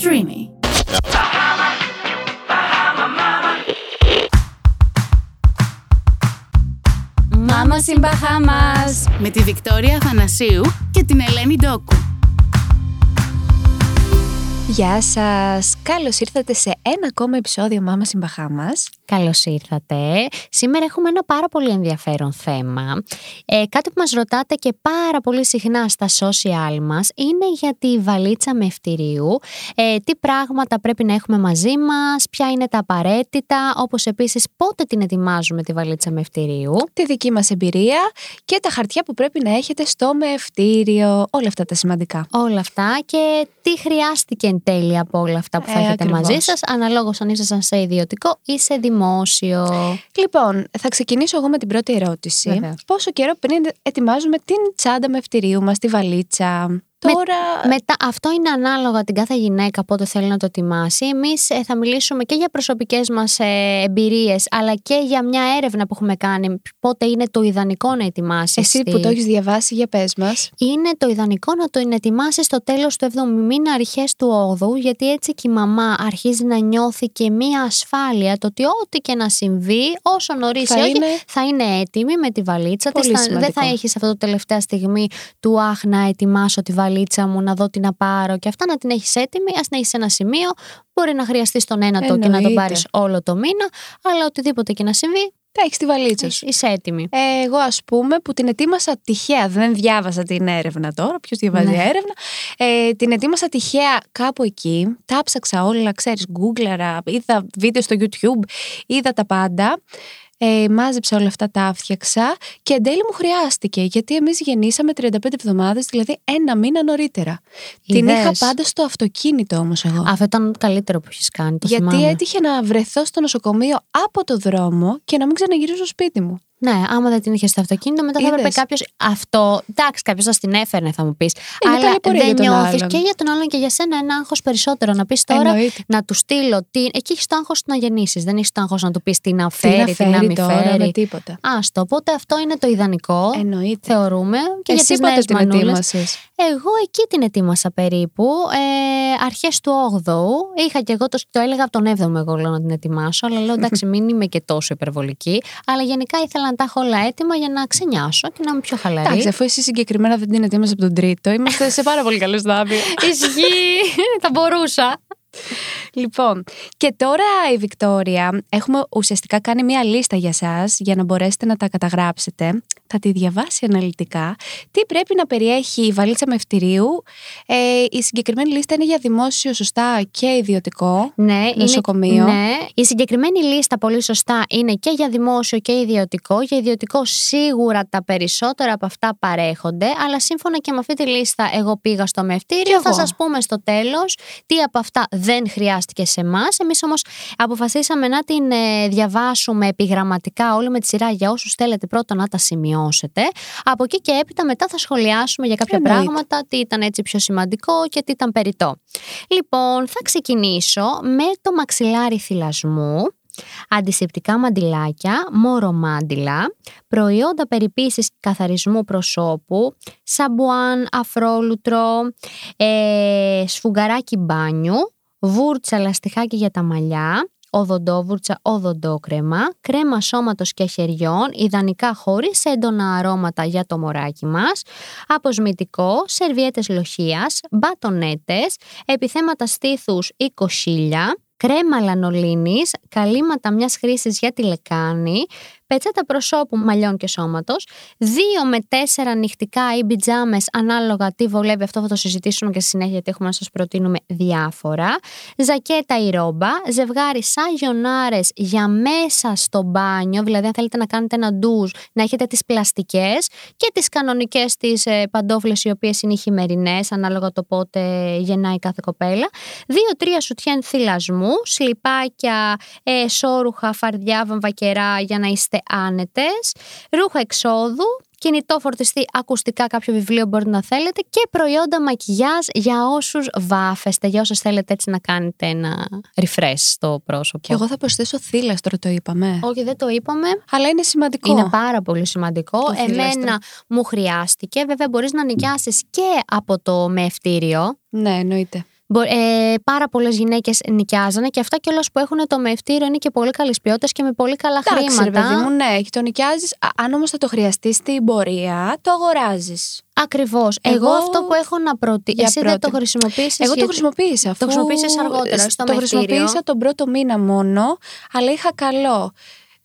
Streamy. Μάμα στην Μπαχάμας. Με τη Βικτόρια Αθανασίου και την Ελένη Ντόκου. Γεια σας. Καλώς ήρθατε σε ένα ακόμα επεισόδιο Μάμα στην Μπαχάμας. Καλώς ήρθατε. Σήμερα έχουμε ένα πάρα πολύ ενδιαφέρον θέμα. Ε, κάτι που μας ρωτάτε και πάρα πολύ συχνά στα social μας είναι για τη βαλίτσα με ευτηρίου. Ε, τι πράγματα πρέπει να έχουμε μαζί μας, ποια είναι τα απαραίτητα, όπως επίσης πότε την ετοιμάζουμε τη βαλίτσα με ευτηρίου. Τη δική μας εμπειρία και τα χαρτιά που πρέπει να έχετε στο μευτήριο. Όλα αυτά τα σημαντικά. Όλα αυτά και τι χρειάστηκε εν τέλει από όλα αυτά που θα Ε, έχετε ακριβώς. μαζί σας, αναλόγως αν ήσασταν σε ιδιωτικό ή σε δημόσιο. Λοιπόν, θα ξεκινήσω εγώ με την πρώτη ερώτηση. Βεβαίως. Πόσο καιρό πριν ετοιμάζουμε την τσάντα μευτηρίου μας, τη βαλίτσα; Τώρα... Μετά, αυτό είναι ανάλογα την κάθε γυναίκα πότε θέλει να το ετοιμάσει. Εμείς θα μιλήσουμε και για προσωπικές μας ε, εμπειρίες, αλλά και για μια έρευνα που έχουμε κάνει. Πότε είναι το ιδανικό να ετοιμάσεις. Εσύ που το έχεις διαβάσει, για πες μας. Είναι το ιδανικό να το ετοιμάσεις στο τέλος του 7ου μήνα, αρχές του 8ου, γιατί έτσι και η μαμά αρχίζει να νιώθει και μία ασφάλεια το ότι ό,τι και να συμβεί, όσο νωρίς Θα όχι, είναι- θα είναι έτοιμη με τη βαλίτσα Πολύ της. Θα- Δεν σημαντικό. θα έχεις αυτό το τελευταία στιγμή του Αχ, να ετοιμάσω τη βαλίτσα μου, να δω τι να πάρω και αυτά να την έχεις έτοιμη. Α την έχεις σε ένα σημείο. Μπορεί να χρειαστείς τον ένα το και να τον Εννοείται. πάρεις όλο το μήνα, αλλά οτιδήποτε και να συμβεί, Θα έχεις τη βαλίτσα σου. είσαι έτοιμη. Ε, εγώ ας πούμε που την ετοίμασα τυχαία, δεν διάβασα την έρευνα τώρα, ποιος διαβάζει Ναι. έρευνα, ε, την ετοίμασα τυχαία κάπου εκεί, τα ψάξα όλα, ξέρεις, γκούγκλαρα, είδα βίντεο στο YouTube, είδα τα πάντα, ε, μάζεψα όλα αυτά, τα άφτιαξα και εν τέλει μου χρειάστηκε, γιατί εμείς γεννήσαμε 35 εβδομάδες, δηλαδή ένα μήνα νωρίτερα. Την Είδες. είχα πάντα στο αυτοκίνητο όμως εγώ. Αυτό ήταν το καλύτερο που έχει κάνει. Το γιατί θυμάμαι. έτυχε να βρεθώ στο νοσοκομείο από το δρόμο και να μην ξαναγυρίσω στο σπίτι μου. Ναι, άμα δεν την είχε στο αυτοκίνητο, μετά θα έπρεπε Είδες. κάποιος. Αυτό. Εντάξει, κάποιος θα την έφερνε, θα μου πεις. Είναι Αλλά ταλαιπωρία δεν για τον νιώθεις άλλον. και για τον άλλον και για σένα ένα άγχος περισσότερο. Να πεις τώρα Εννοείται. να του στείλω. Τι... Εκεί έχεις το άγχος του να γεννήσεις. Δεν έχεις το άγχος να του πεις τι να φέρει, Τι τι να να φέρει μην τώρα φέρει. με τίποτα. Άστο. Οπότε αυτό είναι το ιδανικό. Εννοείται. Θεωρούμε. Και Εσύ για τις πότε νέε την μανούλες. ετοίμασες; Εγώ εκεί την ετοίμασα περίπου. Ε, Αρχές του 8ου. Είχα και εγώ το, το έλεγα από τον 7ο εγώ λέω να την ετοιμάσω. Αλλά λέω εντάξει, μην είμαι και τόσο υπερβολική. Αλλά γενικά ήθελα να τα έχω όλα έτοιμα για να ξενιάσω και να είμαι πιο χαλαρή. Εντάξει, αφού εσύ συγκεκριμένα δεν την ετοίμασες από τον τρίτο, είμαστε σε πάρα πολύ καλό στάδιο. Ισχύει. θα μπορούσα. Λοιπόν, και τώρα η Βικτόρια, έχουμε ουσιαστικά κάνει μία λίστα για σας για να μπορέσετε να τα καταγράψετε. Θα τη διαβάσει αναλυτικά. Τι πρέπει να περιέχει η βαλίτσα με ευτηρίου. Ε, η συγκεκριμένη λίστα είναι για δημόσιο σωστά και ιδιωτικό. Ναι, Νοσοκομείο. Είναι, ναι. Η συγκεκριμένη λίστα πολύ σωστά είναι και για δημόσιο και ιδιωτικό. Για ιδιωτικό σίγουρα τα περισσότερα από αυτά παρέχονται, αλλά σύμφωνα και με αυτή τη λίστα εγώ πήγα στο Κι μευτήριο. εγώ. Θα σας πούμε στο τέλος τι από αυτά δεν χρειάστηκε σε εμάς. Εμείς όμως αποφασίσαμε να την ε, διαβάσουμε επιγραμματικά όλη με τη σειρά για όσους θέλετε πρώτα να τα σημειώσετε. Από εκεί και έπειτα μετά θα σχολιάσουμε για κάποια Εννοείται. πράγματα, τι ήταν έτσι πιο σημαντικό και τι ήταν περιττό. Λοιπόν, θα ξεκινήσω με το μαξιλάρι θυλασμού, αντισηπτικά μαντιλάκια, μωρομάντιλα, προϊόντα περιποίησης καθαρισμού προσώπου, σαμπουάν, αφρόλουτρο, ε, σφουγγαράκι μπάνιου, βούρτσα λαστιχάκι για τα μαλλιά, οδοντόβουρτσα, οδοντόκρεμα, κρέμα σώματος και χεριών, ιδανικά χωρίς έντονα αρώματα για το μωράκι μας, αποσμητικό, σερβιέτες λοχείας, μπατονέτες, επιθέματα στήθους ή κοσίλια, κρέμα λανολίνης, καλύματα μιας χρήσης για τη λεκάνη, πετσέτα προσώπου, μαλλιών και σώματος, δύο με τέσσερα νυχτικά ή πιτζάμες ανάλογα τι βολεύει, αυτό θα το συζητήσουμε και στη συνέχεια γιατί έχουμε να σας προτείνουμε διάφορα, ζακέτα ή ρόμπα, ζευγάρι σαγιονάρες για μέσα στο μπάνιο, δηλαδή αν θέλετε να κάνετε ένα ντουζ, να έχετε τις πλαστικές και τις κανονικές τις ε, παντόφλες οι οποίες είναι οι χειμερινές, ανάλογα το πότε γεννάει κάθε κοπέλα, δύο-τρία σουτιέν θυλασμού, σλιπάκια, ε, σόρουχα, φαρδιά, βαμβακερά για να είστε άνετες, ρούχα εξόδου, κινητό φορτιστή, ακουστικά, κάποιο βιβλίο μπορεί να θέλετε και προϊόντα μακιγιάζ για όσους βάφεστε, για όσους θέλετε έτσι να κάνετε ένα refresh στο πρόσωπο. Και εγώ θα προσθέσω θύλαστρο, το είπαμε. Όχι, δεν το είπαμε. Αλλά είναι σημαντικό. Είναι πάρα πολύ σημαντικό. Το θύλαστρο. Εμένα μου χρειάστηκε. Βέβαια, μπορείς να νοικιάσεις και από το μευτήριο. Ναι, εννοείται. Μπο- Ε, πάρα πολλές γυναίκες νοικιάζανε και αυτά κιόλας που έχουν το μευτήριο είναι και πολύ καλής ποιότητας και με πολύ καλά Εντάξει, ρε χρήματα. παιδί μου, ναι, το νοικιάζεις. Αν όμως θα το χρειαστεί στην πορεία, το αγοράζεις. Ακριβώς. Εγώ... Εγώ- αυτό που έχω να προτείνω. Για Εσύ δεν το πρώτη. χρησιμοποίησες. Εγώ το χρησιμοποίησα. Αφού... χρησιμοποίησες αργότερα, στο Το μευτήριο. χρησιμοποίησα τον πρώτο μήνα μόνο, αλλά είχα καλό.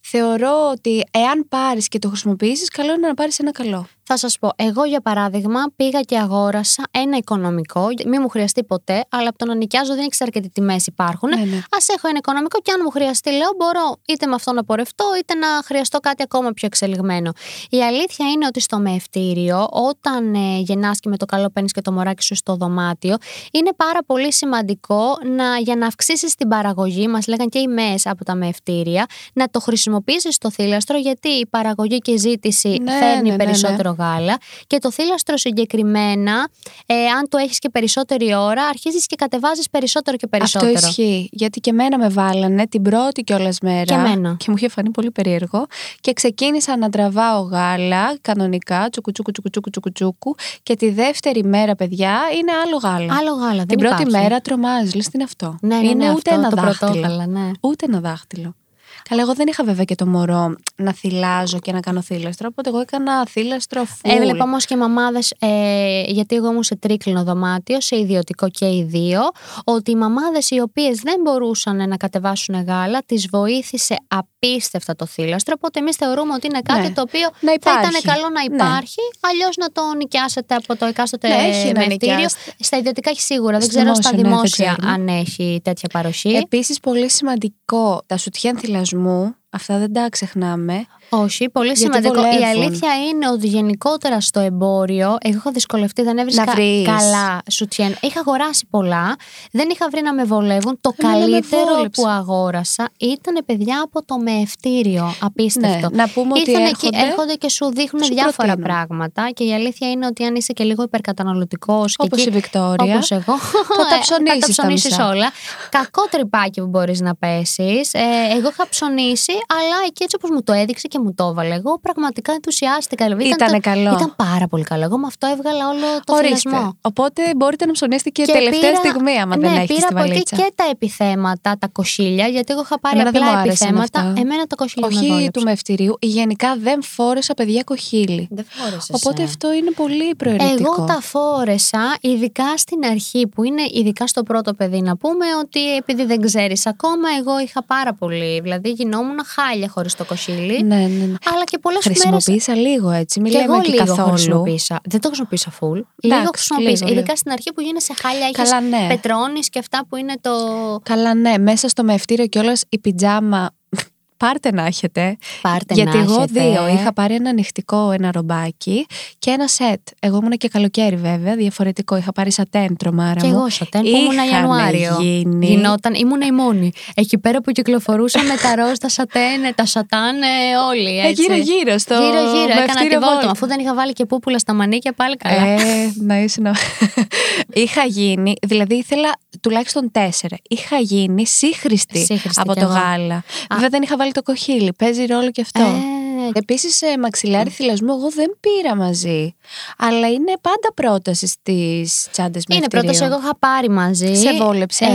Θεωρώ ότι εάν πάρεις και το χρησιμοποιήσεις, καλό είναι να πάρεις ένα καλό. Θα σας πω, εγώ για παράδειγμα πήγα και αγόρασα ένα οικονομικό, μην μου χρειαστεί ποτέ, αλλά από το να νοικιάζω δεν ήξερα και τι τιμές υπάρχουν. Ναι, ναι. Α έχω ένα οικονομικό και αν μου χρειαστεί, λέω, μπορώ είτε με αυτό να πορευτώ, είτε να χρειαστώ κάτι ακόμα πιο εξελιγμένο. Η αλήθεια είναι ότι στο μεευτήριο, όταν ε, γεννάς και με το καλό παίρνεις και το μωράκι σου στο δωμάτιο, είναι πάρα πολύ σημαντικό να, για να αυξήσεις την παραγωγή, μας λέγαν και οι ΜΕΣ από τα μεευτήρια, να το χρησιμοποιήσεις στο θύλαστρο, γιατί η παραγωγή και η ζήτηση Ναι, φέρνει ναι, ναι, ναι. περισσότερο γάλα και το θύλαστρο συγκεκριμένα, ε, αν το έχεις και περισσότερη ώρα, αρχίζεις και κατεβάζεις περισσότερο και περισσότερο. Αυτό ισχύει. Γιατί και μένα με βάλανε την πρώτη κιόλας μέρα. Και εμένα. Και μου είχε φανεί πολύ περίεργο. Και ξεκίνησα να τραβάω γάλα κανονικά, τσουκουτσούκου, τσουκουτσούκου, τσουκουτσούκου. Και τη δεύτερη μέρα, παιδιά, είναι άλλο γάλα. Άλλο γάλα, δεν την πρώτη υπάρχει. μέρα τρομάζει, λες τι είναι αυτό. Ναι, ναι, είναι ναι, ούτε αυτό, ένα το δάχτυλο. πρωτόγαλα, ναι. Ούτε ένα δάχτυλο. Καλά, εγώ δεν είχα βέβαια και το μωρό να θυλάζω και να κάνω θύλαστρο, οπότε εγώ έκανα θύλαστρο full. Έβλεπα όμως και μαμάδες, ε, γιατί εγώ ήμουν σε τρίκλινο δωμάτιο, σε ιδιωτικό και οι δύο, ότι οι μαμάδες οι οποίες δεν μπορούσαν να κατεβάσουν γάλα, τις βοήθησε απίστευτα το θύλαστρο. Οπότε εμείς θεωρούμε ότι είναι κάτι Ναι. το οποίο Να θα υπάρχει. ήταν καλό να Ναι. υπάρχει, αλλιώς να το νοικιάσετε από το εκάστοτε Ναι, έχει να μευτήριο. νοικιάσετε. Στα ιδιωτικά έχει σίγουρα, δεν Στα ξέρω στα δημόσια, ναι, δεν δημόσια ξέρουμε. αν έχει τέτοια παροχή. Επίσης πολύ σημαντικό, τα σουτιέν θυλασμού, αυτά δεν τα ξεχνάμε. Όχι, πολύ Γιατί σημαντικό. Η βολεύουν. αλήθεια είναι ότι γενικότερα στο εμπόριο, εγώ έχω δυσκολευτεί, δεν έβρισκα Να βρεις. καλά σουτιέν. Είχα αγοράσει πολλά, δεν είχα βρει να με βολεύουν. Το Εμένα με καλύτερο βόλεψε. που αγόρασα ήταν παιδιά από το μεευτήριο. Απίστευτο. Ναι, να πούμε ότι Ήρθανε έρχονται- και, έρχονται και σου δείχνουν σου διάφορα προτείνουν. πράγματα. Και η αλήθεια είναι ότι αν είσαι και λίγο υπερκαταναλωτικός. Όπως η Βικτόρια. Όπως εγώ. Θα τα ε, ψωνίσεις Θα τα τα ψωνίσεις μισά. όλα. Κακό τρυπάκι που μπορείς να πέσεις. Ε, εγώ είχα ψωνίσει, αλλά εκεί έτσι όπω μου το έδειξε και μου το έβαλε. Εγώ πραγματικά ενθουσιάστηκα. Δηλαδή, ήταν Ήτανε το- καλό. Ήταν πάρα πολύ καλό. Εγώ με αυτό έβγαλα όλο το Ορίστε. θυλασμό. Οπότε μπορείτε να ψωνίσετε και, τελευταία πήρα- στιγμή, άμα ναι, δεν έχετε πήρα στη από εκεί βαλίτσα. και τα επιθέματα, τα κοσίλια, γιατί εγώ είχα πάρει Εμένα δεν απλά μου άρεσαν επιθέματα. αυτά. Εμένα τα κοσίλια με Όχι βόλεψε. του μευτηρίου. Γενικά δεν φόρεσα παιδιά κοχύλι. Δεν φόρεσες, Οπότε ε. αυτό είναι πολύ προαιρετικό. Εγώ τα φόρεσα, ειδικά στην αρχή που είναι ειδικά στο πρώτο παιδί να πούμε ότι επειδή δεν ξέρεις ακόμα εγώ είχα πάρα πολύ, δηλαδή γινόμουν χάλια χωρίς το κοσίλι. Ναι, ναι, ναι. Αλλά και πολλές μέρες Χρησιμοποίησα λίγο έτσι. Μην και λέμε εγώ και λίγο καθόλου. χρησιμοποίησα. Δεν το χρησιμοποίησα full. λίγο Εντάξει, χρησιμοποίησα. λίγο, Ειδικά λίγο. στην αρχή που γίνεσαι χάλια, έχεις Καλά, ναι. πετρώνεις και αυτά που είναι το... Καλά, ναι. Μέσα στο μευτήριο κιόλας η πιτζάμα. Πάρτε να έχετε. Πάρτε Γιατί να εγώ έχετε. δύο είχα πάρει ένα ανοιχτικό, ένα ρομπάκι και ένα σετ. Εγώ ήμουν και καλοκαίρι βέβαια, διαφορετικό. Είχα πάρει σατέν τρομάρα Και μου. εγώ σατέν που ήμουν Είχανε Ιανουάριο. γίνει. Γινόταν, ήμουν η μόνη. Εκεί πέρα που κυκλοφορούσα με τα ροζ, τα σατέν, τα σατάν, ε, όλοι. Ε, Έτσι. γύρω-γύρω στο Γύρω-γύρω. Έκανα τη μευτήριο βόλτα. βόλτα. μου. Αφού δεν είχα βάλει και πούπουλα στα μανίκια, πάλι καλά. Ε, να είσαι να... Είχα γίνει, δηλαδή ήθελα τουλάχιστον τέσσερα. Είχα γίνει σύγχρηστη, Σύγχρηστη από κι το εγώ. γάλα. Βέβαια δεν είχα βάλει το κοχύλι. Παίζει ρόλο και αυτό. Ε, Επίσης, ε, μαξιλάρι θυλασμού εγώ δεν πήρα μαζί. Αλλά είναι πάντα πρόταση στις τσάντες με είναι πρόταση, εγώ είχα πάρει μαζί. Σε βόλεψε. Ε,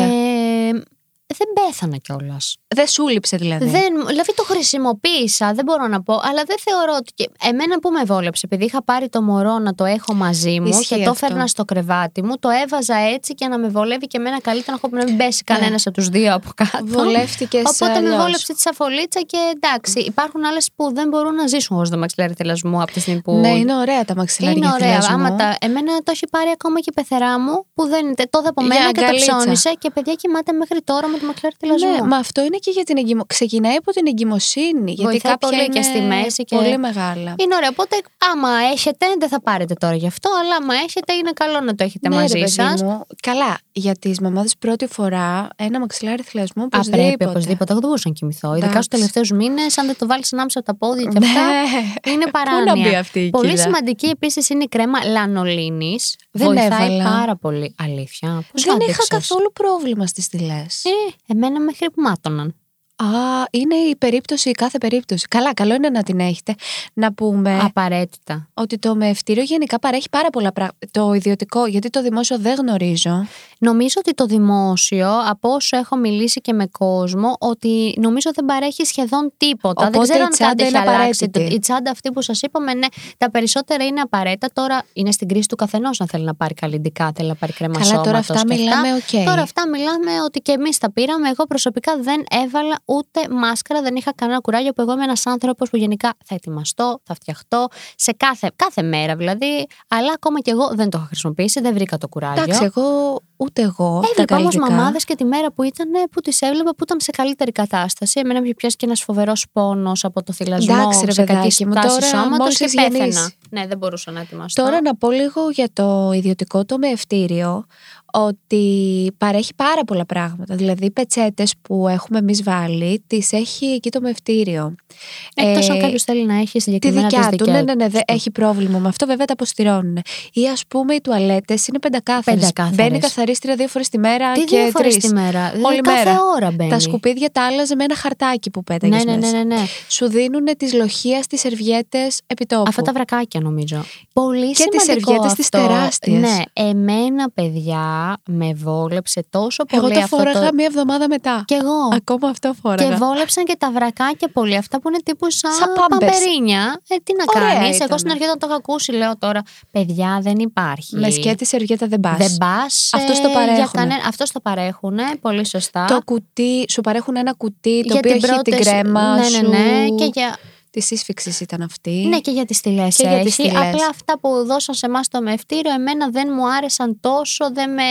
δεν πέθανα κιόλας. Δεν σου λείψε δηλαδή. Δεν, δηλαδή το χρησιμοποίησα, δεν μπορώ να πω, αλλά δεν θεωρώ ότι. και Εμένα που με βόλεψε, επειδή είχα πάρει το μωρό να το έχω μαζί μου Ισχύει και το αυτό. έφερνα στο κρεβάτι μου, το έβαζα έτσι και να με βολεύει και εμένα καλύτερα να μην πέσει κανένας από τους δύο από κάτω. Βολεύτηκες Οπότε με αλλιώς. βόλεψε τη σαφολίτσα και εντάξει. Υπάρχουν άλλες που δεν μπορούν να ζήσουν χωρίς το μαξιλάρι θελασμού από τη στιγμή που. Ναι, είναι ωραία τα μαξιλάρια Είναι ωραία. θυλασμού. Άμα τα... Εμένα το έχει πάρει ακόμα και η πεθερά μου που δεν είναι. Το είδε από Για μένα και το αγκαλίτσα. ψώνισε και παιδιά κοιμάται μέχρι τώρα με το μαξιλάρι θελασμού. Ναι, μα αυτό είναι και για την εγκυμο... Ξεκινάει από την εγκυμοσύνη. Γιατί Βοηθάει κάποια πολύ είναι και στη μέση και- Πολύ μεγάλα. Είναι ωραία. Οπότε, άμα έχετε, δεν θα πάρετε τώρα γι' αυτό, αλλά άμα έχετε, είναι καλό να το έχετε Ναι, ρε μαζί παιδί σας. μου. Καλά, για τις μαμάδες πρώτη φορά ένα μαξιλάρι θυλασμού Α, οπωσδήποτε. πρέπει οπωσδήποτε. Εγώ δεν μπορούσα να κοιμηθώ. Ειδικά Εντάξει. στους τελευταίους μήνες, αν δεν το βάλεις ανάμεσα από τα πόδια και αυτά. Ναι. Είναι Πού παράνοια. να μπει αυτή η Πολύ κύρα; σημαντική επίσης είναι η κρέμα λανολίνης. Δεν Βοηθάει έβαλα. πάρα πολύ. Αλήθεια. Πώς Δεν είχα άντεξες; καθόλου πρόβλημα στις θηλές. Ε, εμένα μέχρι που μάτωναν. Α, είναι η περίπτωση, η κάθε περίπτωση. Καλά, καλό είναι να την έχετε. Να πούμε Απαραίτητα. ότι το μαιευτήριο γενικά παρέχει πάρα πολλά πράγματα. Το ιδιωτικό, γιατί το δημόσιο δεν γνωρίζω. Νομίζω ότι το δημόσιο, από όσο έχω μιλήσει και με κόσμο, ότι νομίζω δεν παρέχει σχεδόν τίποτα. δεν Οπότε ξέρω η αν τσάντα κάτι έχει είναι αλλάξει. απαραίτητη. Η τσάντα αυτή που σας είπαμε, ναι, τα περισσότερα είναι απαραίτητα. Τώρα είναι στην κρίση του καθενός αν θέλει να πάρει καλλιντικά, θέλει να πάρει κρέμα Καλά, τώρα σώματος αυτά και μιλάμε οκ. Τώρα αυτά μιλάμε ότι και εμείς τα πήραμε. Εγώ προσωπικά δεν έβαλα ούτε μάσκαρα, δεν είχα κανένα κουράγιο που εγώ είμαι ένας άνθρωπος που γενικά θα ετοιμαστώ, θα φτιαχτώ σε κάθε, κάθε μέρα δηλαδή. Αλλά ακόμα και εγώ δεν το είχα χρησιμοποιήσει, δεν βρήκα το κουράγιο. Εντάξει, εγώ ούτε εγώ. τα Έβλεπα όμω καλλιτικά. μαμάδες και τη μέρα που ήταν που τις έβλεπα που ήταν σε καλύτερη κατάσταση. Εμένα με είχε πιάσει και ένας φοβερός πόνος από το θυλασμό, Εντάξει, ρε σε κακή παιδάκι μου, στάση τώρα σώματος μόλις και έχεις πέθαινα. γεννήσει. Ναι, δεν μπορούσα να ετοιμαστώ. Τώρα να πω λίγο για το ιδιωτικό το μεευτήριο ότι παρέχει πάρα πολλά πράγματα. Δηλαδή, πετσέτες που έχουμε εμείς βάλει, τις έχει εκεί το μευτήριο. Εκτός αν Ε, κάποιος θέλει να έχει Τη συγκεκριμένα τις δικιά του. δικές Ναι, ναι, ναι, δεν του. έχει πρόβλημα με αυτό. Βέβαια τα αποστηρώνουν. Ή ας πούμε οι τουαλέτες είναι πεντακάθαρες. Πεντακάθαρες. Μπαίνει καθαρίστρια δύο φορές τη μέρα Τι και δύο φορές τρεις. τη μέρα; Όλη Ε, κάθε μέρα. ώρα μπαίνει. Τα σκουπίδια τα άλλαζε με ένα χαρτάκι που πέταγες. Ναι, ναι, ναι, ναι, ναι. Σου δίνουν τις λοχεία στις σερβιέτες επιτόπου. Αυτά τα βρακάκια νομίζω. Πολύ Και τις σημαντικό σερβιέτες τις αυτό. τεράστιες. Ναι, εμένα παιδιά με βόλεψε τόσο πολύ Εγώ το αυτό φόραγα το... μία εβδομάδα μετά. Κι εγώ. Ακόμα αυτό Και φόραγα. βόλεψαν και τα βρακάκια πολύ. Αυτά που είναι τύπου σαν, Σαν Pampers. παμπερίνια. Ε, τι να Ωραία κάνεις. Εγώ ήτανε. στην αρχή όταν το είχα ακούσει, λέω τώρα, παιδιά δεν υπάρχει. Με σκέτη σερβιέτα δεν πας. Δεν πας. Αυτούς το παρέχουνε. Αυτό το παρέχουν. Πολύ σωστά. Το κουτί, σου παρέχουν ένα κουτί το Για οποίο την έχει πρώτη την σου- κρέμα ναι, σου. ναι, ναι. Και για, Της σύσφυξης ήταν αυτή. ναι, και για τις στυλές Και για έχει. τις στυλές. Απλά αυτά που δώσαν σε εμάς το μευτήριο, εμένα δεν μου άρεσαν τόσο, δεν με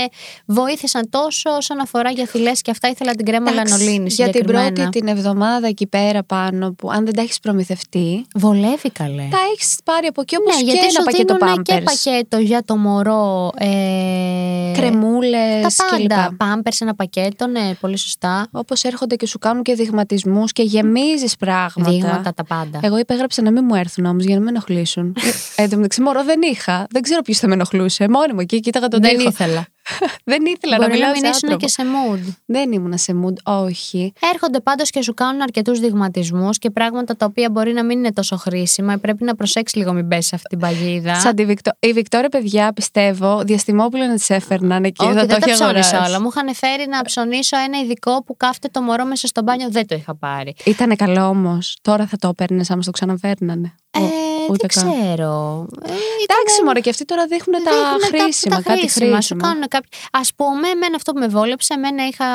βοήθησαν τόσο όσον αφορά για θυλές και αυτά ήθελα την κρέμα Εντάξει, λανολίνη Για την συγκεκριμένα. πρώτη την εβδομάδα εκεί πέρα πάνω, που αν δεν τα έχεις προμηθευτεί, Βολεύει καλέ. τα έχεις πάρει από εκεί όπως ναι, και γιατί ένα σου πακέτο δίνουν και Pampers. πακέτο για το μωρό. Ε, Κρεμούλες τα κλπ. πάντα. Πάμπερς ένα πακέτο, ναι, πολύ σωστά. Όπως έρχονται και σου κάνουν και δειγματισμούς και γεμίζεις πράγματα. Δείγματα τα πάντα. Εγώ υπέγραψα να μην μου έρθουν όμως για να με ενοχλήσουν. ε, εν τω μεταξύ, μωρό δεν είχα. Δεν ξέρω ποιος θα με ενοχλούσε. Μόνη μου εκεί κοίταγα τον δεν τοίχο. ήθελα. δεν ήθελα να Μπορεί μιλάω να σε μην ήσουν άνθρωπο. και σε mood. Δεν ήμουνα σε mood, όχι. Έρχονται πάντως και σου κάνουν αρκετούς δειγματισμούς και πράγματα τα οποία μπορεί να μην είναι τόσο χρήσιμα. Πρέπει να προσέξεις λίγο, μην πέσει σε αυτή την παγίδα. Σαν τη Βικτο... Η Βικτόρια, παιδιά, πιστεύω, διαστημόπουλα να τη έφερναν εκεί. Όχι, θα δεν το τα είχε ψώνισα αγοράσει. όλα. Μου είχαν φέρει να ψωνίσω ένα ειδικό που κάθεται το μωρό μέσα στο μπάνιο. Δεν το είχα πάρει. Ήτανε καλό όμως. Τώρα θα το έπαιρνες άμα στο ξαναφέρνανε. Ε, ούτε δεν καν. ξέρω. Ε, Εντάξει, μωρέ, και αυτοί τώρα δείχνουν τα δείχνουν χρήσιμα, τα, κάτι χρήσιμα. Σου χρήσιμο. κάνουν κάποιο... Ας πούμε, εμένα αυτό που με βόλεψε, εμένα είχα,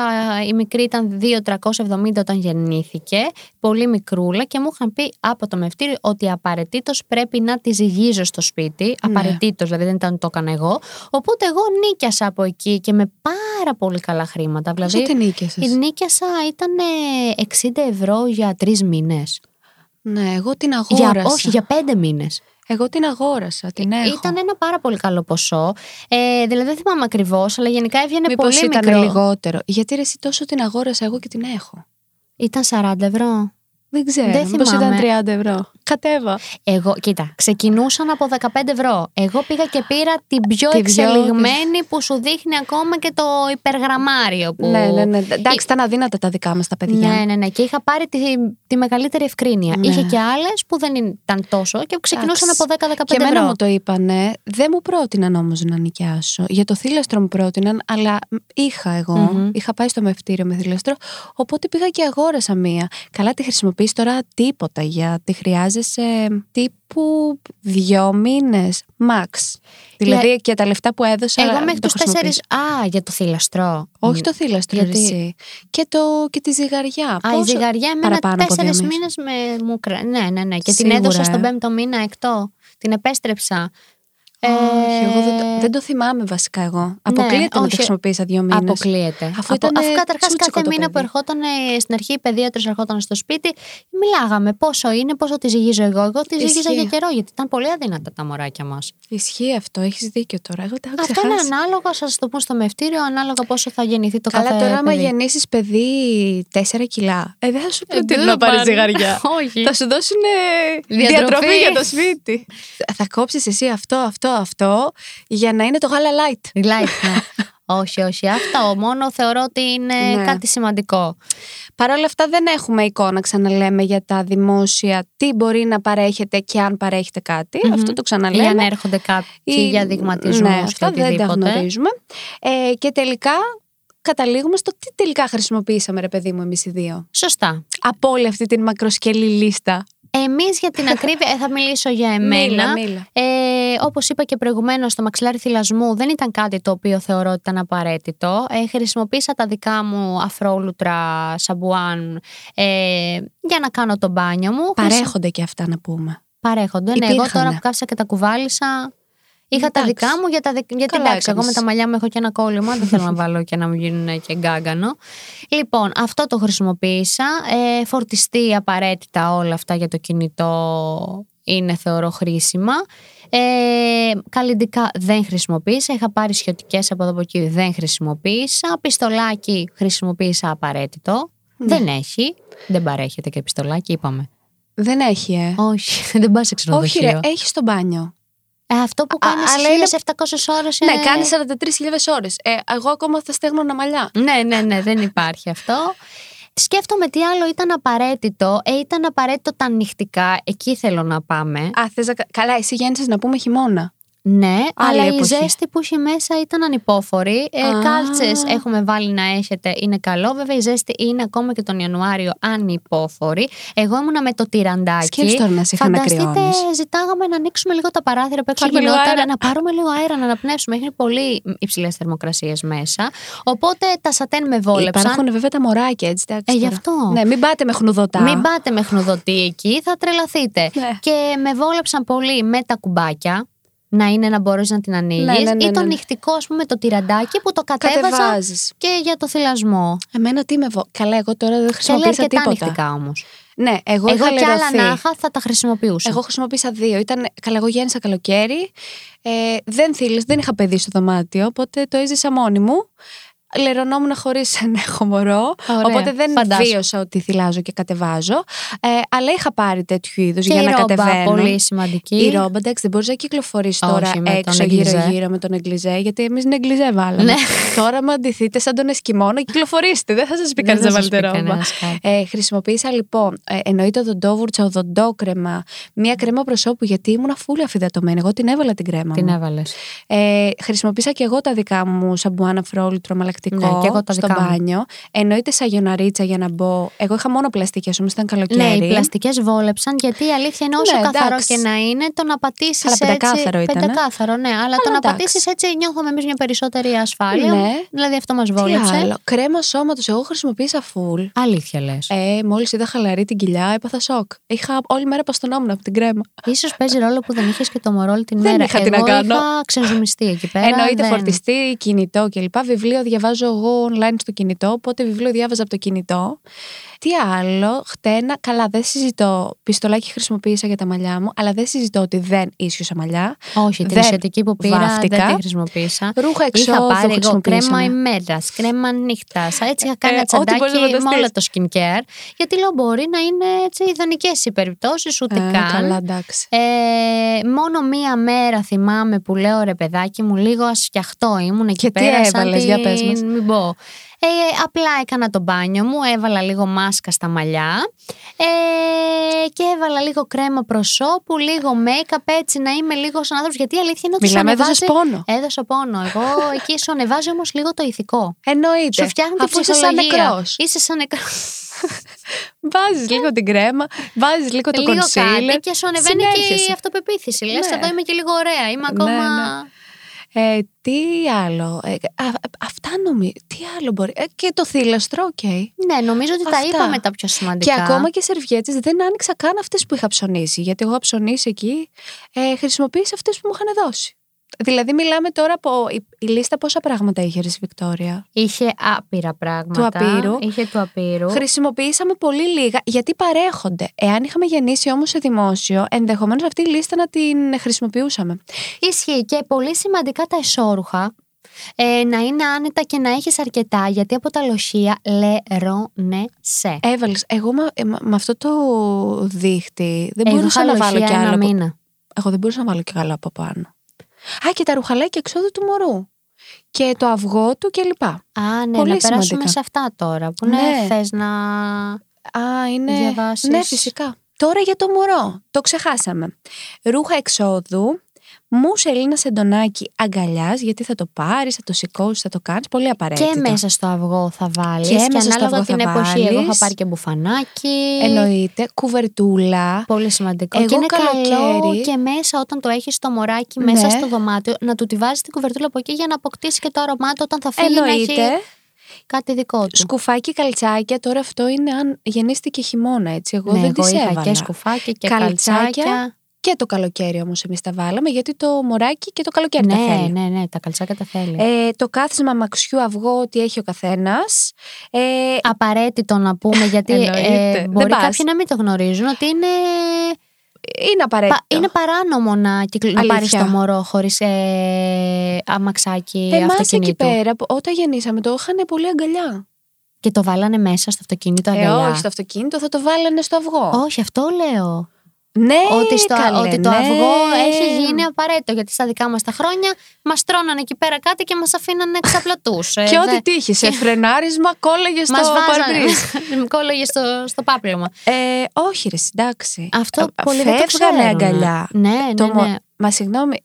η μικρή ήταν 2.370 όταν γεννήθηκε, πολύ μικρούλα και μου είχαν πει από το μευτήριο ότι απαραίτητος πρέπει να τη ζυγίζω στο σπίτι. Ναι. Απαραίτητος, δηλαδή δεν ήταν ότι το έκανα εγώ. Οπότε εγώ νίκιασα από εκεί και με πάρα πολύ καλά χρήματα. Πόσο Δηλαδή, την νίκιασες; η νίκιασα ήταν 60 ευρώ για τρεις μήνες. Ναι, εγώ την αγόρασα. Για, όχι, για πέντε μήνες. Εγώ την αγόρασα, την έχω. Ήταν ένα πάρα πολύ καλό ποσό. Ε, δηλαδή δεν θυμάμαι ακριβώς, αλλά γενικά έβγαινε Μήπως πολύ ήταν μικρό. λιγότερο. Γιατί ρε, εσύ τόσο την αγόρασα εγώ και την έχω. Ήταν 40 ευρώ. Δεν ξέρω. Δεν μήπως θυμάμαι. ήταν 30 ευρώ. Κατέβα. Εγώ, κοίτα, ξεκινούσαν από 15 ευρώ. Εγώ πήγα και πήρα την πιο Την πιο- εξελιγμένη που σου δείχνει ακόμα και το υπεργραμμάριο. Που... Ναι, ναι, ναι. Εντάξει, ήταν αδύνατα τα δικά μας τα παιδιά. Ναι, ναι, ναι. Και είχα πάρει τη, τη μεγαλύτερη ευκρίνεια. Ναι. Είχε και άλλες που δεν ήταν τόσο και ξεκινούσαν Εντάξει. από 10-15 Και εμένα ευρώ. μου το είπανε. Δεν μου πρότειναν όμως να νοικιάσω. Για το θήλαστρο μου πρότειναν, αλλά είχα εγώ. Μμμ. Είχα πάει στο μευτήριο με θήλαστρο. Οπότε πήγα και αγόρασα μία. Καλά, τη χρησιμοποιείς τώρα τίποτα για τη χρειάζεσαι τύπου δύο μήνες max. Δηλαδή και τα λεφτά που έδωσα. Εγώ μέχρι το τους 4. χρησιμοποιείς. Α, για το θηλαστρό. Όχι το θήλαστρο, Γιατί- ρε εσύ. Και, το, και τη ζυγαριά. Α, η Πόσο- ζυγαριά εμένα παραπάνω από δύο τέσσερι μήνες. μήνες με μου κρα... Ναι, ναι, ναι. Και την Σίγουρα, έδωσα ε. στον πέμπτο μήνα εκτό. Την επέστρεψα. Όχι, εγώ δεν το, Ε, δεν το θυμάμαι βασικά εγώ. Αποκλείεται να το όχι. χρησιμοποίησα δύο μήνες. Αποκλείεται. Αφού Απο- ήταν, αφού ε, καταρχάς τσούτσικο κάθε το μήνα που παιδί. ερχόταν ε, στην αρχή η παιδίατρο ερχόταν στο σπίτι, μιλάγαμε πόσο είναι, πόσο τη ζυγίζω εγώ. Εγώ τη ζύγιζα Ισχύει. για καιρό γιατί ήταν πολύ αδύνατα τα μωράκια μας. Ισχύει αυτό, έχεις δίκιο τώρα. Εγώ τα έχω Αυτό είναι ξεχάσει. ανάλογα, σας το πω στο μευτήριο, ανάλογα πόσο θα γεννηθεί το Καλά, κάθε τώρα, άμα παιδί. γεννήσεις παιδί 4 κιλά, ε, δεν θα σου Ε, προτείνω δεν να θα πάρει πάρει. ζυγαριά. Όχι. θα σου δώσουν ε, Διατροφή. διατροφή για το σπίτι. θα κόψεις εσύ αυτό, αυτό, αυτό για να είναι το γάλα light. Light, ναι. όχι, όχι. Αυτό μόνο θεωρώ ότι είναι Ναι. κάτι σημαντικό. Παρ' όλα αυτά δεν έχουμε εικόνα, ξαναλέμε, για τα δημόσια, τι μπορεί να παρέχεται και αν παρέχεται κάτι. Μμμ. Αυτό το Ή ξαναλέμε. αν έρχονται κάποιοι Ή- για δειγματισμούς Ναι, και αυτά δεν τα οτιδήποτε. γνωρίζουμε. Ε, και τελικά καταλήγουμε στο τι τελικά χρησιμοποίησαμε, ρε παιδί μου, εμείς οι δύο. Σωστά. Από όλη αυτή την μακροσκελή λίστα. Εμείς για την ακρίβεια, ε, θα μιλήσω για εμένα. Μίλα, μίλα. Ε, Όπως είπα και προηγουμένως, το μαξιλάρι θυλασμού δεν ήταν κάτι το οποίο θεωρώ ότι ήταν απαραίτητο. Ε, χρησιμοποίησα τα δικά μου αφρόλουτρα σαμπουάν ε, για να κάνω το μπάνιο μου. Παρέχονται και αυτά να πούμε. Παρέχονται. Ναι, εγώ Υπήρχανε. τώρα που κάθισα και τα κουβάλισα. Είχα τα Εντάξει. δικά μου για τα δι- γιατί Καλά εντάξει, εγώ με έκανες. τα μαλλιά μου έχω και ένα κόλλημα, δεν θέλω να βάλω και να μου γίνουν και γκάγκανο. Λοιπόν, αυτό το χρησιμοποίησα. Ε, φορτιστή απαραίτητα όλα αυτά για το κινητό είναι θεωρώ χρήσιμα. Ε, καλλιντικά δεν χρησιμοποίησα. Είχα πάρει σιωτικές από εδώ από εκεί, δεν χρησιμοποίησα. Πιστολάκι χρησιμοποίησα απαραίτητο. Ναι. Δεν έχει. Δεν παρέχεται και πιστολάκι, είπαμε. Δεν έχει, ε. Όχι, δεν πας σε Όχι, ρε, ξενοδοχείο. έχεις στο μπάνιο. Ε, αυτό που Α, κάνεις αλλά είναι- 1700 ώρες. Ναι, κάνεις 43.000 ώρες. Ε, εγώ ακόμα θα στέγνωνα μαλλιά. Ναι, ναι, ναι, δεν υπάρχει αυτό. Σκέφτομαι τι άλλο ήταν απαραίτητο. Ε, ήταν απαραίτητο τα νυχτικά. Εκεί θέλω να πάμε. Α, θες να... κα- Καλά, εσύ γέννησες να πούμε χειμώνα. Ναι, αλλά η εποχή. ζέστη που είχε μέσα ήταν ανυπόφορη. Ε, Α. Κάλτσες έχουμε βάλει να έχετε, είναι καλό. Βέβαια η ζέστη είναι ακόμα και τον Ιανουάριο ανυπόφορη. Εγώ ήμουνα με το τυραντάκι. Σκέψου τώρα να σε είχα να Φανταστείτε, κρυώνεις. ζητάγαμε να ανοίξουμε λίγο τα παράθυρα που έξω Πάρουμε λίγο γινόταν, αέρα. να πάρουμε λίγο αέρα, να αναπνεύσουμε. Έχει πολύ υψηλές θερμοκρασίες μέσα. Οπότε τα σατέν με βόλεψαν. Υπάρχουν βέβαια τα μωράκια, έτσι. εντάξει, Ε, γι' τώρα. αυτό. Ναι, μην πάτε με χνουδωτά. Μην πάτε με χνουδωτή εκεί, θα τρελαθείτε. Ναι. Και με βόλεψαν πολύ με τα κουμπάκια. Να είναι να μπορείς να την ανοίγεις. Ναι, ναι, ναι, ή το ναι, ναι. νυχτικό, ας πούμε, το τυραντάκι που το κατέβαζα Κατεβάζεις. και για το θυλασμό. Εμένα τι με βο... Καλά, εγώ τώρα δεν Θέλει χρησιμοποίησα αρκετά τίποτα. νυχτικά όμως. Ναι, εγώ, Εγώ είχα κι άλλα λερωθεί. να είχα θα τα χρησιμοποιούσα. Εγώ χρησιμοποίησα δύο. Ήταν, καλά, εγώ γέννησα καλοκαίρι. Ε, δεν θύλες, δεν είχα παιδί στο δωμάτιο, οπότε το έζησα μόνη μου. Λερωνόμουν χωρίς να έχω μωρό. Ωραία. Οπότε δεν Φαντάσου. βίωσα ότι θυλάζω και κατεβάζω. Ε, αλλά είχα πάρει τέτοιου είδους και για η να ρόμπα, κατεβαίνω. πολύ σημαντική. Η ρόμπα, εντάξει, δεν μπορείς να κυκλοφορήσει Όχι, τώρα με τον έξω εγκλιζέ. γύρω-γύρω με τον εγκλιζέ, γιατί εμείς εγκλιζέ βάλαμε. Ναι. τώρα με αντιθείτε σαν τον Εσκιμό να κυκλοφορήσετε. Δεν θα σας πει Δεν κανεί θα να σας βάλετε πει ρόμπα. κανένας κάτι. Ε, χρησιμοποίησα λοιπόν, ε, εννοείται οδοντόβουρτσα, οδοντόκρεμα, μία κρέμα προσώπου, γιατί ήμουν φούλα αφιδατωμένη. Εγώ την έβαλα την κρέμα. Την μου. έβαλες. Ε, χρησιμοποίησα και εγώ τα δικά μου σαμπουάνα φρόλουτρο μαλακτικό Ναι, και εγώ τα στο δικά μου. μπάνιο. Εννοείται σαγιοναρίτσα για να μπω. Εγώ είχα μόνο πλαστικές, όμως ήταν καλοκαίρι. Ναι, οι πλαστικές βόλεψαν γιατί η αλήθεια είναι όσο Ναι, καθαρό εντάξει. και να είναι, το να πατήσεις Αλλά έτσι. πεντακάθαρο ήτανε. Πεντακάθαρο, ναι. Αλλά το να εντάξει. πατήσεις έτσι νιώθουμε εμείς μια περισσότερη ασφάλεια. Ναι. Δηλαδή αυτό μας Τι βόλεψε. άλλο. Κρέμα σώματος, εγώ χρησιμοποίησα full. Αλήθεια λες. Ε, Μόλις είδα χαλαρή την κοιλιά, έπαθα σοκ. Είχα όλη μέρα παστονόμουν από την κρέμα. σω παίζει ρόλο που δεν είχες και το μωρό όλη την Δεν μέρα. είχα τι Εγώ να κάνω. είχα ξεζουμιστεί εκεί πέρα. Εννοείται δεν- φορτιστή, κινητό κλπ. Βιβλίο διαβάζω εγώ online στο κινητό, οπότε βιβλίο διάβαζα από το κινητό. Τι άλλο, χτένα, καλά δεν συζητώ, πιστολάκι χρησιμοποίησα για τα μαλλιά μου, αλλά δεν συζητώ ότι δεν ίσιοσα μαλλιά. Όχι, την δεν ισιατική που πήρα βάφτηκα. δεν τη χρησιμοποίησα. Ρούχα εξόδου Είχα πάρει εγώ χρησιμοποίησα, κρέμα ναι. ημέρα, κρέμα νύχτας. Έτσι είχα κάνει Ε, ένα ό,τι μπορείς να τσαντάκι με φανταστείς. όλο το skincare. Γιατί λέω μπορεί να είναι έτσι ιδανικές οι περιπτώσεις, ούτε Ε, καν. καλά, εντάξει. Ε, μόνο μία μέρα θυμάμαι που λέω ρε παιδάκι μου, λίγο ας φτιαχτώ ήμουν εκεί Και τι πέρα. σαν έβαλες, για πες μας. Μην πω. Ε, απλά έκανα το μπάνιο μου, έβαλα λίγο μάσκα στα μαλλιά ε, και έβαλα λίγο κρέμα προσώπου, λίγο make-up έτσι να είμαι λίγο σαν άνθρωπος γιατί η αλήθεια είναι ότι Μιλάμε, σου ανεβάζει... έδωσες πόνο. Έδωσα πόνο. Εγώ εκεί σου ανεβάζει όμως λίγο το ηθικό. Εννοείται. Σου φτιάχνει την Αφού είσαι σαν ψυχολογία. νεκρός. Είσαι σαν νεκρός. Βάζεις λίγο την κρέμα, βάζεις λίγο το λίγο concealer. κάτι και σου ανεβαίνει και συνέρχεσαι. η αυτοπεποίθηση. Λες Ναι. εδώ είμαι και λίγο ωραία. Είμαι ακόμα... ναι. Ε, τι άλλο; Ε, α, αυτά νομίζω. Τι άλλο μπορεί. Ε, και το θύλαστρο, οκ. Ναι, νομίζω ότι τα Αυτά. είπαμε τα πιο σημαντικά. Και ακόμα και σερβιέτες δεν άνοιξα καν αυτές που είχα ψωνίσει. Γιατί εγώ είχα ψωνίσει εκεί, ε, χρησιμοποίησα αυτές που μου είχαν δώσει. Δηλαδή, μιλάμε τώρα από η, η λίστα πόσα πράγματα είχε ρε Βικτόρια; Είχε άπειρα πράγματα. Του απείρου. Είχε του απείρου. Χρησιμοποιήσαμε πολύ λίγα γιατί παρέχονται. Εάν είχαμε γεννήσει όμως σε δημόσιο, ενδεχομένως αυτή η λίστα να την χρησιμοποιούσαμε. Ισχύει και πολύ σημαντικά τα εσώρουχα. Ε, να είναι άνετα και να έχεις αρκετά γιατί από τα λοχεία λερώνεσαι. Έβαλες. Εγώ με, ε, με αυτό το δίχτυ δεν Εγώ μπορούσα είχα να βάλω λοχεία κι άλλο. ένα από- μήνα. Εγώ δεν μπορούσα να βάλω κι άλλο από πάνω. Α, και τα ρουχαλάκια εξόδου του μωρού. και το αυγό του κλπ. Α, ναι, Πολύ να περάσουμε σημαντικά. σε αυτά τώρα. Που ναι, Ναι. θες να... Α, είναι. Διαβάσεις. Ναι, φυσικά. Τώρα για το μωρό. Το ξεχάσαμε. Ρούχα εξόδου. Μου σελίνα σεντονάκι αγκαλιάς, γιατί θα το πάρεις, θα το σηκώσεις, θα το κάνεις. Πολύ απαραίτητο. Και μέσα στο αυγό θα βάλεις Και και, μέσα στο ανάλογα αυγό την θα εποχή εγώ βάλεις. θα πάρει και μπουφανάκι. Εννοείται. Κουβερτούλα. Πολύ σημαντικό. Εγώ και είναι καλό καλοκαίρι- και μέσα όταν το έχεις το μωράκι μέσα Ναι. στο δωμάτιο να του τη βάζεις την κουβερτούλα από εκεί για να αποκτήσει και το αρωμά του όταν θα φύγει να Εννοείται. έχει κάτι δικό του. Σκουφάκι καλτσάκια. Τώρα αυτό είναι αν γεννήστηκε χειμώνα, έτσι. Εγώ ναι, δεν εγώ τις είχα έβαλα. και σκουφάκι και Καλτσάκια. καλτσάκια. Και το καλοκαίρι όμως εμείς τα βάλαμε, γιατί το μωράκι και το καλοκαίρι τα Ναι, θέλει. ναι, ναι, τα καλτσάκια τα θέλει. Ε, το κάθισμα μαξιού αυγό, ότι έχει ο καθένας. Ε, Απαραίτητο να πούμε γιατί Εννοείται. ε, Δεν μπορεί πας. κάποιοι να μην το γνωρίζουν ότι είναι, είναι απαραίτητο. πα- είναι παράνομο να, κυκλ... να Αλήθεια. πάρεις το μωρό χωρίς ε, αμαξάκι Εμάς εκεί αυτοκινήτου. πέρα, που όταν γεννήσαμε, το είχαν πολύ αγκαλιά. Και το βάλανε μέσα στο αυτοκίνητο Ε, αγκαλιά. όχι στο αυτοκίνητο, θα το βάλανε στο αυγό. Όχι, αυτό λέω. Ναι, ότι, στο, καλέ, ότι το ναι. αυγό έχει γίνει απαραίτητο. Γιατί στα δικά μας τα χρόνια μας τρώνανε εκεί πέρα κάτι και μας αφήνανε εξαπλωτού. Και ό,τι τύχει, σε φρενάρισμα κόλλαγες στο Μα βάζανε. παρμπρίζ. Κόλλαγες στο, στο πάπλωμα. Ε, όχι, ρε, εντάξει. Αυτό Α, πολύ δεν το φεύγανε ξέρουν. αγκαλιά. Ναι, Το ναι, μο- ναι. Μα συγγνώμη,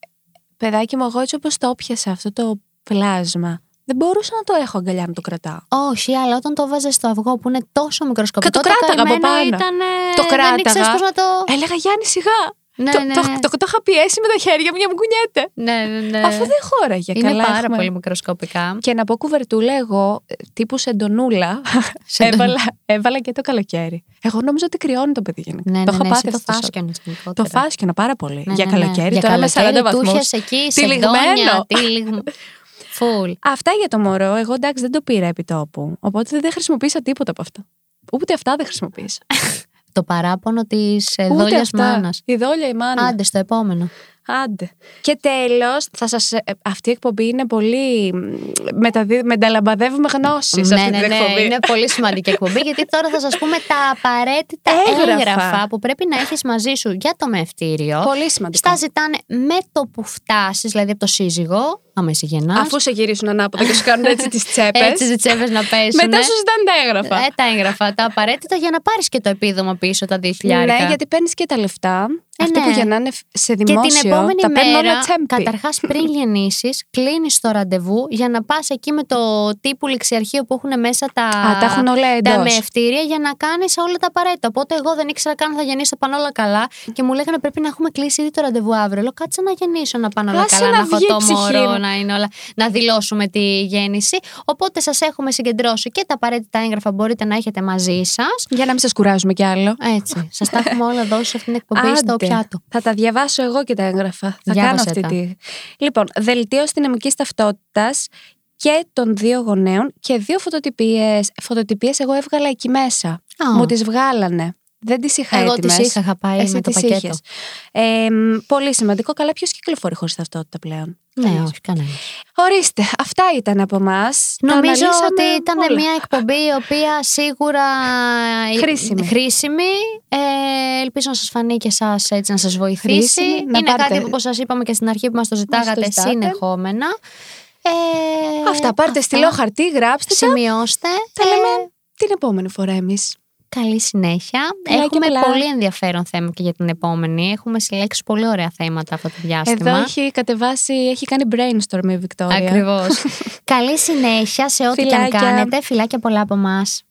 παιδάκι μου, εγώ έτσι όπως το πιάσα αυτό το πλάσμα, δεν μπορούσα να το έχω αγκαλιά να το κρατάω. Όχι, αλλά όταν το βάζες στο αυγό που είναι τόσο μικροσκοπικό. Και το κράταγα από καημένο πάνω. Ήταν, Το Δεν κράταγα. ήξερες πώς να το. Έλεγα Γιάννη, σιγά. Ναι, το, ναι, το, ναι. το, το, είχα πιέσει με τα χέρια μου για να μου κουνιέται. Ναι, ναι, ναι. Αφού δεν χώραγε. Είναι καλά, πάρα έχουμε- πολύ μικροσκοπικά. Και να πω κουβερτούλα, εγώ ε, τύπου σεντονούλα Σεντο- έβαλα, έβαλα και το καλοκαίρι. Εγώ νόμιζα ότι κρυώνει το παιδί γενικά. Ναι, το ναι, είχα ναι, πάθει εσύ το αυτό σοκ. φάσκιονες Το γενικότερα. φάσκιωνα πάρα πολύ. Ναι, για ναι, ναι. καλοκαίρι, Για τώρα με 40 καλοκαίρι του βαθμούς. είχες εκεί, σε Τυλιγμένο. τύλιγμα. Φουλ. Αυτά για το μωρό. Εγώ εντάξει δεν το πήρα επί τόπου. Οπότε δεν χρησιμοποίησα τίποτα από αυτά. Ούτε αυτά δεν χρησιμοποίησα. Το παράπονο της Ούτε δόλιας αυτά. μάνας. Η δόλια η μάνα. Άντε στο επόμενο. Άντε. Και τέλος, θα σας... ε, αυτή η εκπομπή είναι πολύ. μ, Μεταδίδ... Μεταλαμπαδεύουμε γνώσεις. ναι, ναι, ναι, είναι πολύ σημαντική εκπομπή γιατί τώρα θα σας πούμε τα απαραίτητα Έγγραφα. έγγραφα, που πρέπει να έχεις μαζί σου για το μευτήριο. Πολύ σημαντικό. Στα ζητάνε με το που φτάσεις, δηλαδή από το σύζυγο, άμα εσύ γεννάς. Αφού σε γυρίσουν ανάποδα και σου κάνουν έτσι τις τσέπες. Έτσι τις τσέπες να πέσουν. Μετά σου ζητάνε τα έγγραφα. Ε, τα έγγραφα, τα απαραίτητα για να πάρεις και το επίδομα πίσω τα 2.000. Ναι, γιατί παίρνεις και τα λεφτά. Ε, Αυτοί ναι. που γεννάνε σε Και δημόσιο. την επόμενη τα παίρνουν μέρα, όλα τσέμπι. καταρχάς πριν γεννήσεις, κλείνεις το ραντεβού για να πας εκεί με το τύπου ληξιαρχείο που έχουν μέσα τα, Α, τα έχουν όλα τα εντός. μευτήρια για να κάνεις όλα τα απαραίτητα. Οπότε εγώ δεν ήξερα καν θα γεννήσω, θα πάνε όλα καλά. Και μου λέγανε πρέπει να έχουμε κλείσει ήδη το ραντεβού αύριο. Λέω κάτσε να γεννήσω, να πάνε όλα Άσε καλά, να να έχω βγει η το ψυχή μωρό, μου. Να, είναι όλα, να δηλώσουμε τη γέννηση. Οπότε σας έχουμε συγκεντρώσει και τα απαραίτητα έγγραφα μπορείτε να έχετε μαζί σας. Για να μην σας κουράζουμε κι άλλο. Έτσι. Σας τα έχουμε όλα δώσει σε αυτήν την εκπομπή στο Άντε. πιάτο. Θα τα διαβάσω εγώ και τα έγγραφα. Θα Διάβασε κάνω αυτή τα. τη. Λοιπόν, δελτίο αστυνομικής ταυτότητας και των δύο γονέων και δύο φωτοτυπίες. Φωτοτυπίες εγώ έβγαλα εκεί μέσα. Α. Μου τις βγάλανε. Δεν τις είχα Εγώ έτοιμες. τις είχα, είχα πάει Εσύ με το τις πακέτο. είχες. Ε, μ, πολύ σημαντικό. Καλά, ποιος κυκλοφορεί χωρίς ταυτότητα πλέον; Ναι, Κανείς. όχι, κανένας. Ορίστε, αυτά ήταν από εμάς. Νομίζω ότι ήταν μια εκπομπή η οποία σίγουρα Χρήσιμη. χρήσιμη. Ε, ελπίζω να σας φανεί και εσάς έτσι να σας βοηθήσει. Χρήσιμη, να Είναι πάρετε- κάτι που όπως σας είπαμε και στην αρχή που μας το ζητάγατε ζητάτε. συνεχόμενα. Ε, Αυτά, πάρτε στυλό χαρτί, γράψτε τα. Σημειώστε. Τα Ε, λέμε την επόμενη φορά εμείς. Καλή συνέχεια. Πολλά και Έχουμε πολλά. πολύ ενδιαφέρον θέμα και για την επόμενη. Έχουμε συλλέξει πολύ ωραία θέματα αυτό το διάστημα. Εδώ έχει κατεβάσει, έχει κάνει brainstorm η Βικτόρια. Ακριβώς. Καλή συνέχεια σε ό,τι και αν Φιλάκια. κάνετε. Φιλάκια πολλά από εμάς.